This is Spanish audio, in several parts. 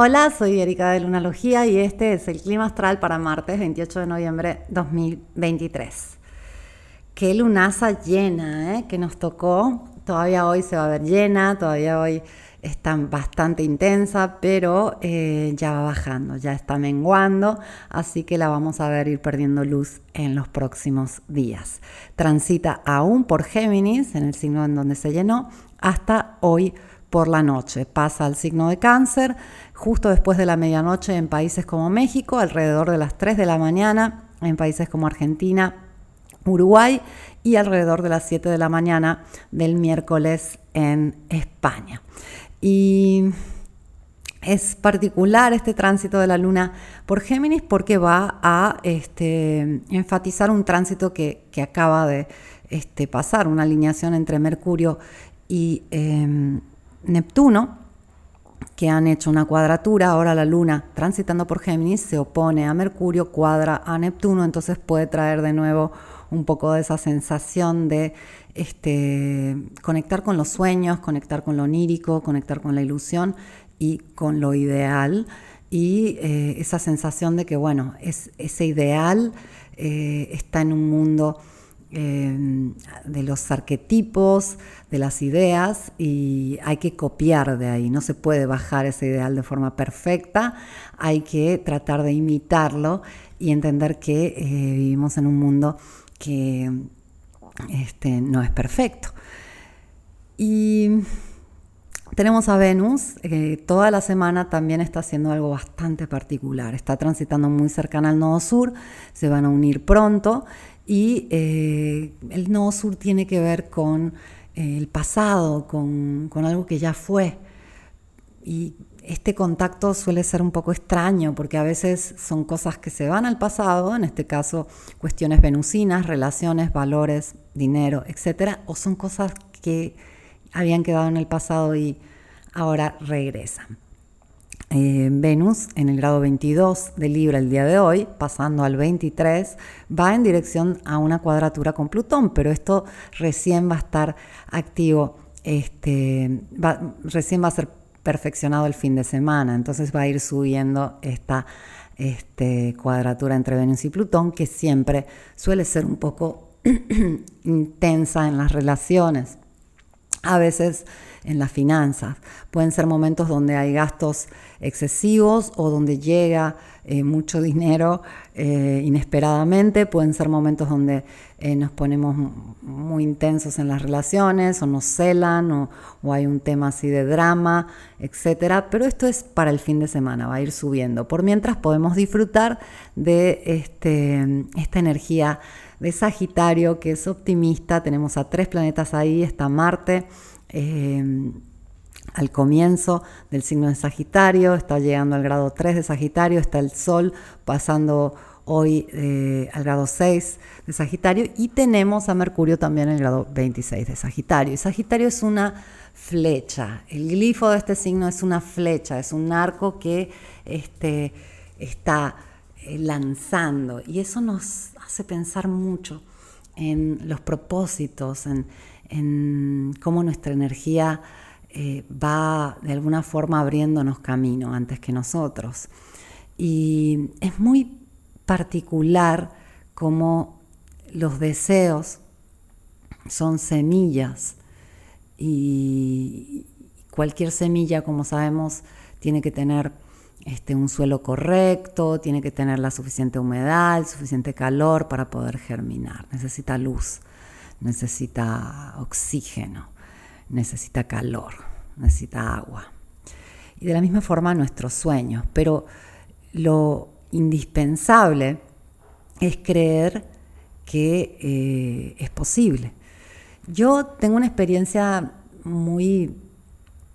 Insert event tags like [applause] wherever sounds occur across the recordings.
Hola, soy Erika de Lunalogía y este es el clima astral para martes 28 de noviembre 2023. Qué lunaza llena ¿eh? que nos tocó. Todavía hoy se va a ver llena, todavía hoy está bastante intensa, pero eh, ya va bajando, ya está menguando, así que la vamos a ver ir perdiendo luz en los próximos días. Transita aún por Géminis, en el signo en donde se llenó, hasta hoy por la noche. Pasa al signo de cáncer justo después de la medianoche en países como México, alrededor de las 3 de la mañana en países como Argentina, Uruguay y alrededor de las 7 de la mañana del miércoles en España. Y es particular este tránsito de la luna por Géminis porque va a este, enfatizar un tránsito que, acaba de este, pasar, una alineación entre Mercurio y em, Neptuno, que han hecho una cuadratura, ahora la luna transitando por Géminis se opone a Mercurio, cuadra a Neptuno, entonces puede traer de nuevo un poco de esa sensación de este, conectar con los sueños, conectar con lo onírico, conectar con la ilusión y con lo ideal. Y eh, esa sensación de que, bueno, es, ese ideal eh, está en un mundo De los arquetipos, de las ideas y hay que copiar de ahí, no se puede bajar ese ideal de forma perfecta, hay que tratar de imitarlo y entender que eh, vivimos en un mundo que este, no es perfecto. Y tenemos a Venus, eh, toda la semana también está haciendo algo bastante particular, está transitando muy cercana al nodo sur, se van a unir pronto y eh, el nodo sur tiene que ver con eh, el pasado, con, algo que ya fue. Y este contacto suele ser un poco extraño porque a veces son cosas que se van al pasado, en este caso cuestiones venusinas, relaciones, valores, dinero, etcétera, o son cosas que habían quedado en el pasado y ahora regresan. Eh, Venus en el grado 22 de Libra el día de hoy, pasando al 23, va en dirección a una cuadratura con Plutón, pero esto recién va a estar activo, este, recién va a ser perfeccionado el fin de semana, entonces va a ir subiendo esta este, cuadratura entre Venus y Plutón, que siempre suele ser un poco [clears throat] intensa en las relaciones, a veces en las finanzas. Pueden ser momentos donde hay gastos excesivos o donde llega eh, mucho [laughs] dinero eh, inesperadamente. Pueden ser momentos donde eh, nos ponemos muy intensos en las relaciones o nos celan o, hay un tema así de drama, etc. Pero esto es para el fin de semana, va a ir subiendo. Por mientras podemos disfrutar de este, esta energía de Sagitario que es optimista. Tenemos a tres planetas ahí, está Marte eh, al comienzo del signo de Sagitario, está llegando al grado 3 de Sagitario, está el Sol pasando hoy eh, al grado 6 de Sagitario y tenemos a Mercurio también en el grado 26 de Sagitario. Y Sagitario es una flecha, el glifo de este signo es una flecha, es un arco que este, está eh, lanzando y eso nos hace pensar mucho en los propósitos, en, en cómo nuestra energía eh, va de alguna forma abriéndonos camino antes que nosotros. Y es muy particular cómo los deseos son semillas y cualquier semilla, como sabemos, tiene que tener este, un suelo correcto, tiene que tener la suficiente humedad, suficiente calor para poder germinar, necesita luz necesita oxígeno, necesita calor, necesita agua. Y de la misma forma nuestros sueños. Pero lo indispensable es creer que eh, es posible. Yo tengo una experiencia muy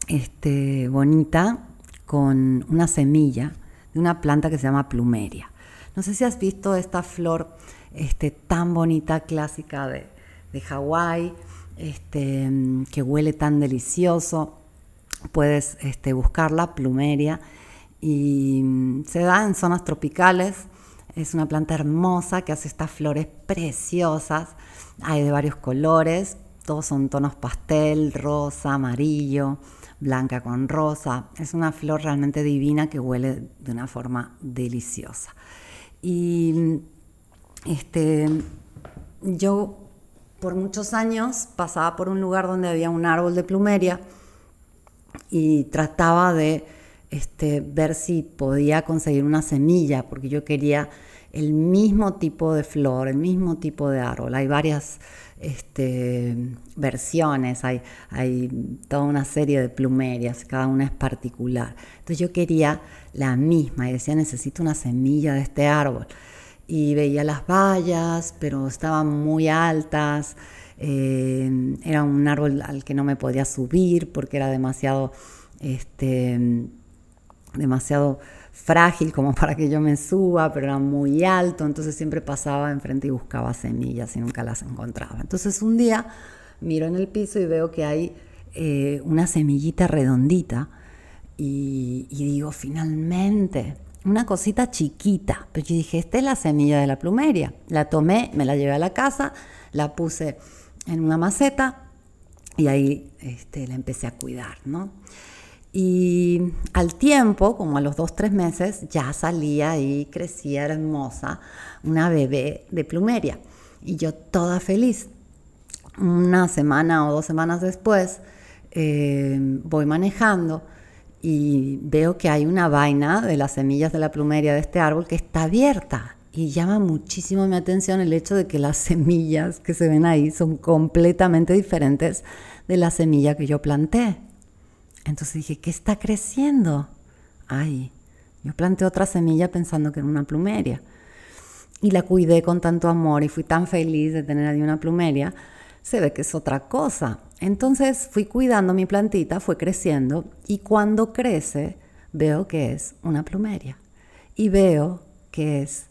este, bonita con una semilla de una planta que se llama plumeria. No sé si has visto esta flor este, tan bonita, clásica de, de Hawái, este, que huele tan delicioso. Puedes este, buscarla, plumeria, y mm, se da en zonas tropicales. Es una planta hermosa que hace estas flores preciosas. Hay de varios colores, todos son tonos pastel, rosa, amarillo, blanca con rosa. Es una flor realmente divina que huele de una forma deliciosa. Y este, yo por muchos años pasaba por un lugar donde había un árbol de plumeria y trataba de este, ver si podía conseguir una semilla, porque yo quería el mismo tipo de flor, el mismo tipo de árbol. Hay varias este, versiones, hay, toda una serie de plumerias, cada una es particular. Entonces yo quería la misma y decía, necesito una semilla de este árbol y veía las vallas, pero estaban muy altas. Eh, era un árbol al que no me podía subir porque era demasiado, este, demasiado frágil como [laughs] para que yo me suba, pero era muy alto, entonces siempre pasaba enfrente y buscaba semillas y nunca las encontraba. Entonces un día miro en el piso y veo que hay eh, una semillita redondita y, digo, finalmente, una cosita chiquita. Pero yo dije, esta es la semilla de la plumeria. La tomé, me la llevé a la casa, la puse en una maceta y ahí este, la empecé a cuidar, ¿no? Y al tiempo, como a los dos, tres meses, ya salía y crecía hermosa una bebé de plumeria. Y yo toda feliz. Una semana o dos semanas después, eh, voy manejando y veo que hay una vaina de las semillas de la plumeria de este árbol que está abierta. Y llama muchísimo mi atención el hecho de que las semillas que se ven ahí son completamente diferentes de la semilla que yo planté. Entonces dije, ¿qué está creciendo? Ay, yo planté otra semilla pensando que era una plumeria. Y la cuidé con tanto amor y fui tan feliz de tener ahí una plumeria. Se ve que es otra cosa. Entonces fui cuidando mi plantita, fue creciendo y cuando crece veo que es una plumeria y veo que es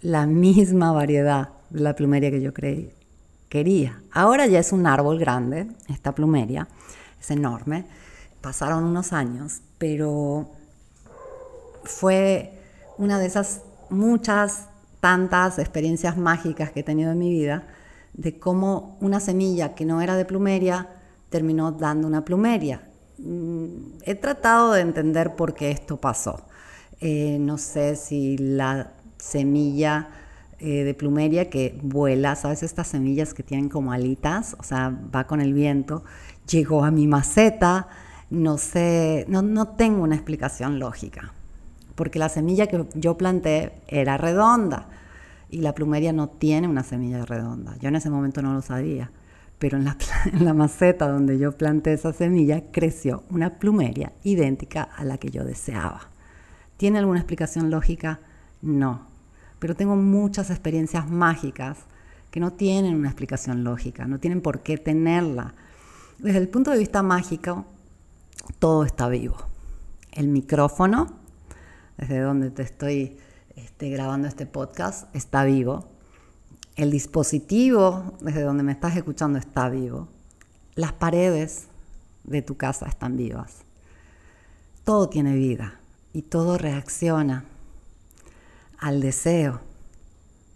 la misma variedad de la plumeria que yo creí, quería. Ahora ya es un árbol grande, esta plumeria, enorme. Pasaron unos años, pero fue una de esas muchas, tantas experiencias mágicas que he tenido en mi vida de cómo una semilla que no era de plumeria terminó dando una plumeria. Mm, he tratado de entender por qué esto pasó. Eh, no sé si la semilla eh, de plumeria que vuela, ¿sabes? Estas semillas que tienen como alitas, o sea, va con el viento, llegó a mi maceta, no sé, no, no tengo una explicación lógica, porque la semilla que yo planté era redonda y la plumeria no tiene una semilla redonda. Yo en ese momento no lo sabía, pero en la, [laughs] maceta donde yo planté esa semilla creció una plumeria idéntica a la que yo deseaba. ¿Tiene alguna explicación lógica? No, pero tengo muchas experiencias mágicas que no tienen una explicación lógica, no tienen por qué tenerla. Desde el punto de vista mágico, todo está vivo. El micrófono, desde donde te estoy esté grabando este podcast está vivo. El dispositivo desde donde me estás escuchando está vivo. Las paredes de tu casa están vivas. Todo tiene vida y todo reacciona al deseo,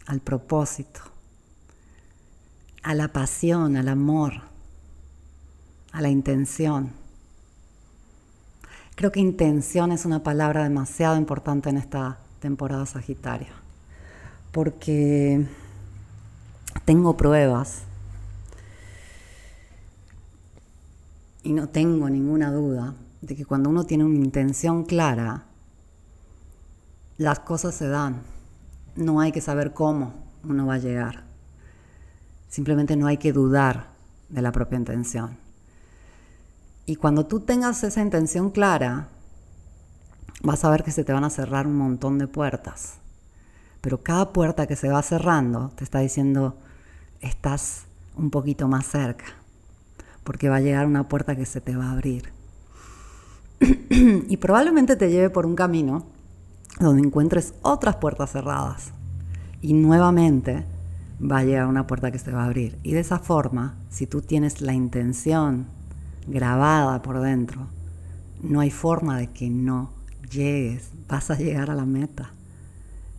al propósito, a la pasión, al amor, a la intención. Creo que intención es una palabra demasiado importante en esta temporada Sagitaria, porque tengo pruebas y no tengo ninguna duda de que cuando uno tiene una intención clara, las cosas se dan. No hay que saber cómo uno va a llegar. Simplemente no hay que dudar de la propia intención. Y cuando tú tengas esa intención clara, vas a ver que se te van a cerrar un montón de puertas. Pero cada puerta que se va cerrando te está diciendo, estás un poquito más cerca, porque va a llegar una puerta que se te va a abrir. [clears throat] y probablemente te lleve por un camino donde encuentres otras puertas cerradas. Y nuevamente va a llegar una puerta que se va a abrir. Y de esa forma, si tú tienes la intención grabada por dentro, no hay forma de que no llegues, vas a llegar a la meta.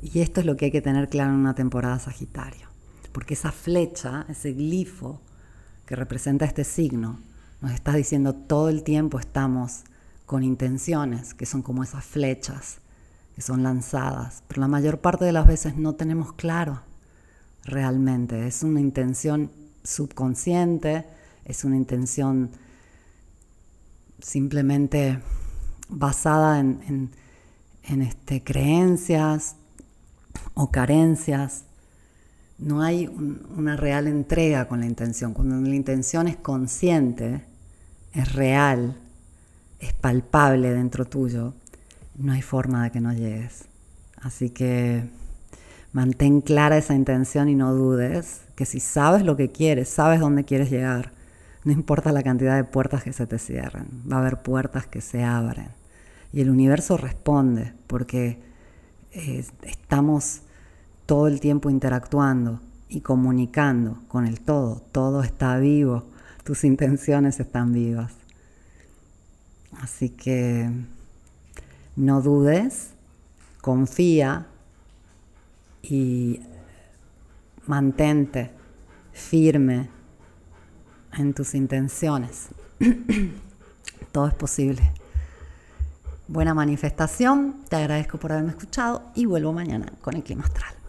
Y esto es lo que hay que tener claro en una temporada Sagitario. Porque esa flecha, ese glifo que representa este signo, Nos está diciendo todo el tiempo estamos con intenciones, que son como esas flechas que son lanzadas, pero la mayor parte de las veces no tenemos claro realmente. Es una intención subconsciente, es una intención simplemente basada en, este, creencias o carencias. No hay una real entrega con la intención. Cuando la intención es consciente, es real, es palpable dentro tuyo, no hay forma de que no llegues. Así que mantén clara esa intención y no dudes que si sabes lo que quieres, sabes dónde quieres llegar, [laughs] no importa la cantidad de puertas que se te cierren, va a haber puertas que se abren. Y el universo responde porque eh, estamos todo el tiempo interactuando y comunicando con el todo. Todo está vivo, tus intenciones están vivas. Así que no dudes, confía y mantente firme en tus intenciones. [clears throat] Todo es posible. Buena manifestación, te agradezco por haberme escuchado y vuelvo mañana con el clima astral.